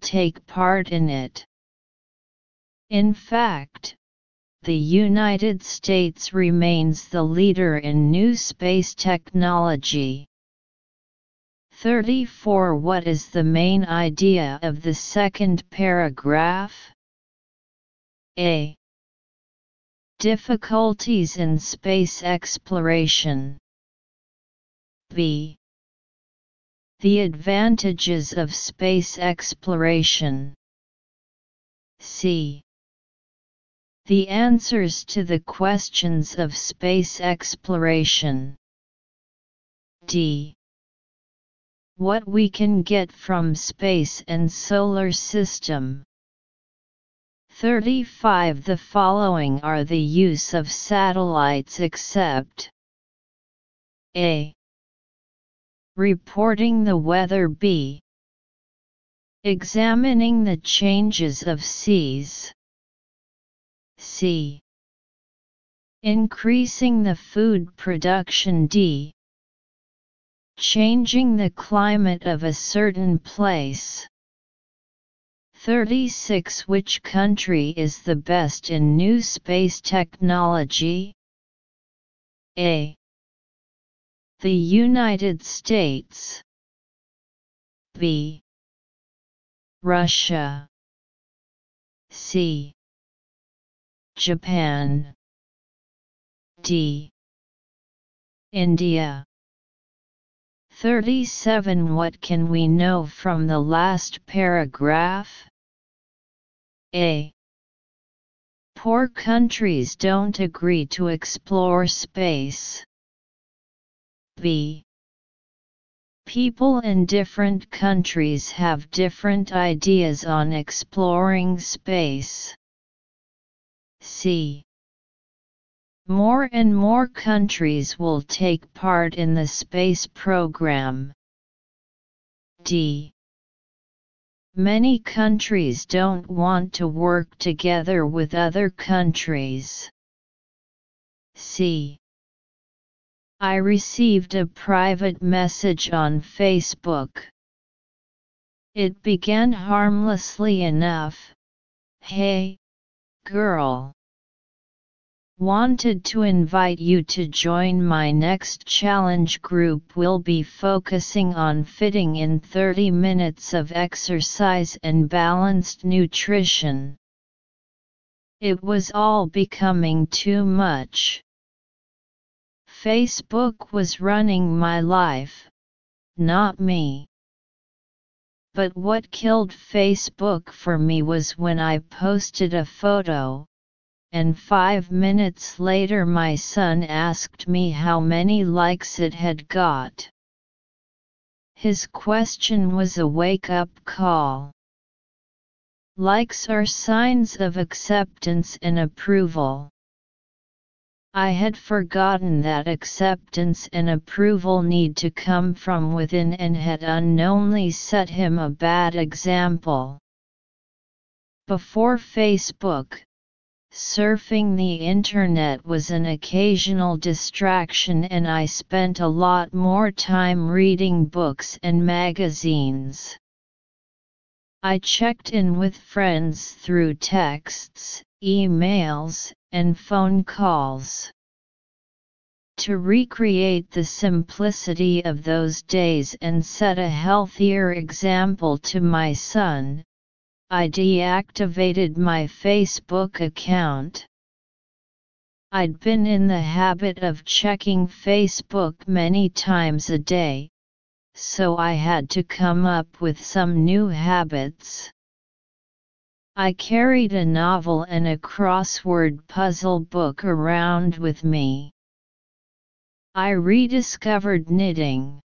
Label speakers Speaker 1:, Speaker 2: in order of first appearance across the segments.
Speaker 1: Take part in it. In fact, the United States remains the leader in new space technology. 34 What is the main idea of the second paragraph? A. Difficulties in space exploration. B. The advantages of space exploration. C. The answers to the questions of space exploration. D. What we can get from space and solar system. 35 The following are the use of satellites except A. Reporting the weather B. Examining the changes of seas C. Increasing the food production D. Changing the climate of a certain place. 36 Which country is the best in new space technology? A. The United States. B. Russia. C. Japan. D. India. 37 What can we know from the last paragraph? A. Poor countries don't agree to explore space. B. People in different countries have different ideas on exploring space. C. More and more countries will take part in the space program. D. Many countries don't want to work together with other countries. C. I received a private message on Facebook. It began harmlessly enough. Hey, girl. Wanted to invite you to join my next challenge group. We'll be focusing on fitting in 30 minutes of exercise and balanced nutrition. It was all becoming too much. Facebook was running my life, not me. But what killed Facebook for me was when I posted a photo, and five minutes later my son asked me how many likes it had got. His question was a wake-up call. Likes are signs of acceptance and approval. I had forgotten that acceptance and approval need to come from within and had unknowingly set him a bad example. Before Facebook, Surfing the internet was an occasional distraction and I spent a lot more time reading books and magazines. I checked in with friends through texts, emails, and phone calls. To recreate the simplicity of those days and set a healthier example to my son, I deactivated my Facebook account. I'd been in the habit of checking Facebook many times a day, so I had to come up with some new habits. I carried a novel and a crossword puzzle book around with me. I rediscovered knitting.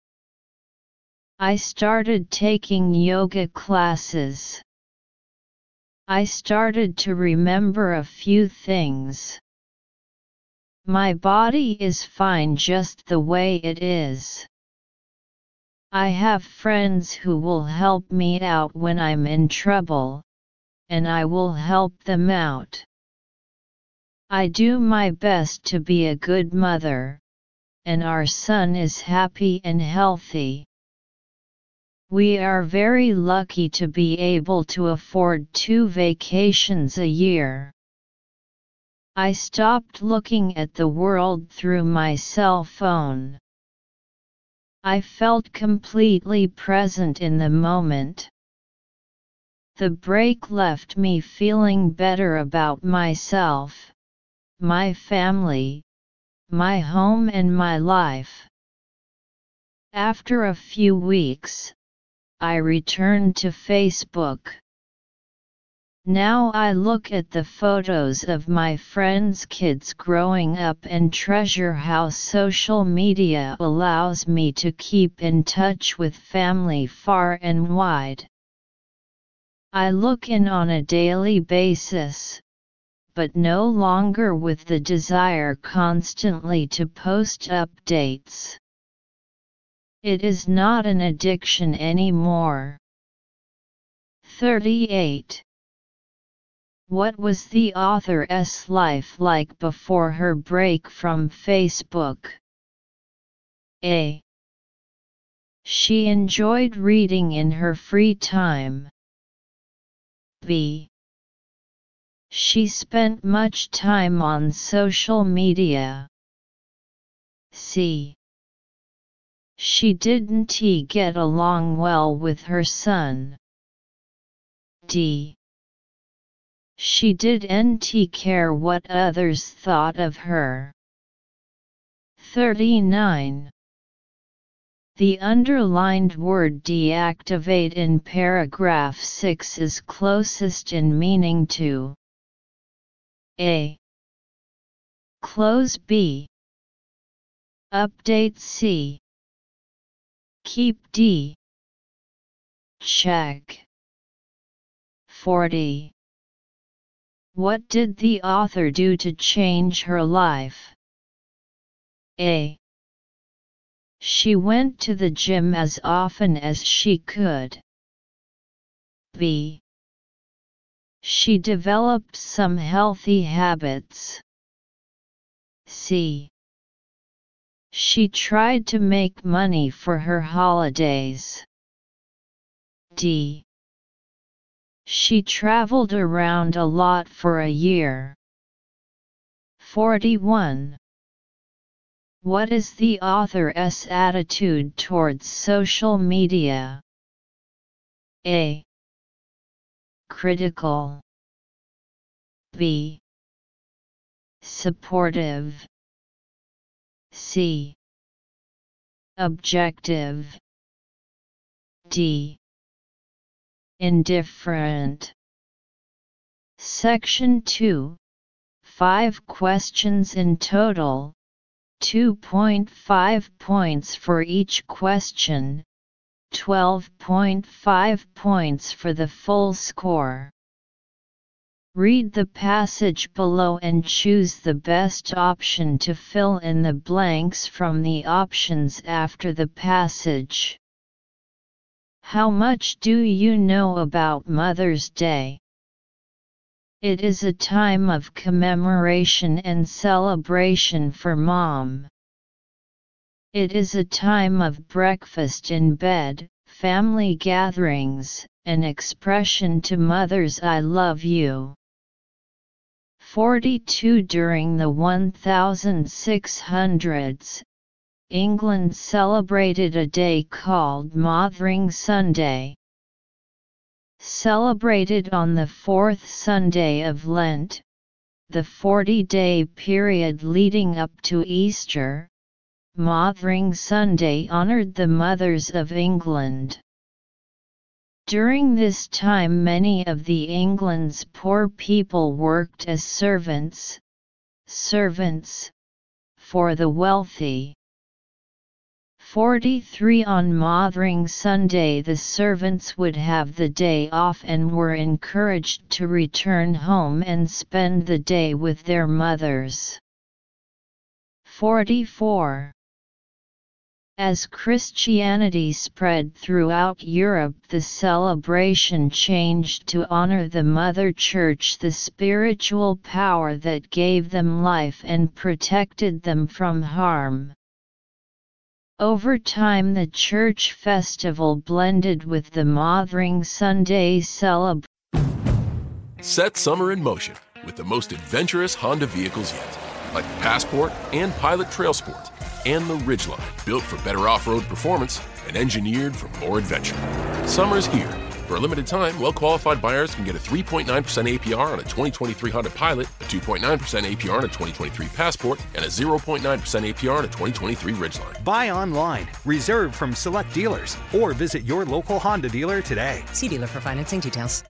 Speaker 1: I started taking yoga classes. I started to remember a few things. My body is fine just the way it is. I have friends who will help me out when I'm in trouble, and I will help them out. I do my best to be a good mother, and our son is happy and healthy. We are very lucky to be able to afford two vacations a year. I stopped looking at the world through my cell phone. I felt completely present in the moment. The break left me feeling better about myself, my family, my home and my life. After a few weeks, I returned to Facebook. Now I look at the photos of my friends' kids growing up and treasure how social media allows me to keep in touch with family far and wide. I look in on a daily basis, but no longer with the desire constantly to post updates. It is not an addiction anymore. 38 what was the author's life like before her break from Facebook? A. She enjoyed reading in her free time. B. She spent much time on social media. C. She didn't get along well with her son. D. She didn't care what others thought of her. 39. The underlined word deactivate in paragraph 6 is closest in meaning to A. Close B. Update C. Keep D. Check. 40. What did the author do to change her life? A. She went to the gym as often as she could. B. She developed some healthy habits. C. She tried to make money for her holidays. D. She traveled around a lot for a year. 41. What is the author's attitude towards social media? A. Critical. B. Supportive. C. Objective. D. Indifferent. Section 2 5 questions in total, 2.5 points for each question, 12.5 points for the full score. Read the passage below and choose the best option to fill in the blanks from the options after the passage. How much do you know about Mother's Day? It is a time of commemoration and celebration for Mom. It is a time of breakfast in bed, family gatherings, an expression to mothers I love you. 42 During the 1600s, England celebrated a day called Mothering Sunday. Celebrated on the fourth Sunday of Lent, the 40-day period leading up to Easter, Mothering Sunday honoured the mothers of England. During this time many of the England's poor people worked as servants, servants, for the wealthy. 43 On Mothering Sunday the servants would have the day off and were encouraged to return home and spend the day with their mothers. 44. As Christianity spread throughout Europe the celebration changed to honor the Mother Church the spiritual power that gave them life and protected them from harm. Over time the church festival blended with the Mothering Sunday celebration.
Speaker 2: Set summer in motion with the most adventurous Honda vehicles yet, like the Passport and Pilot Trail Sport and the Ridgeline, built for better off-road performance and engineered for more adventure. Summer's here. For a limited time, well-qualified buyers can get a 3.9% APR on a 2023 Honda Pilot, a 2.9% APR on a 2023 Passport, and a 0.9% APR on a 2023 Ridgeline.
Speaker 3: Buy online, reserve from select dealers, or visit your local Honda dealer today.
Speaker 4: See dealer for financing details.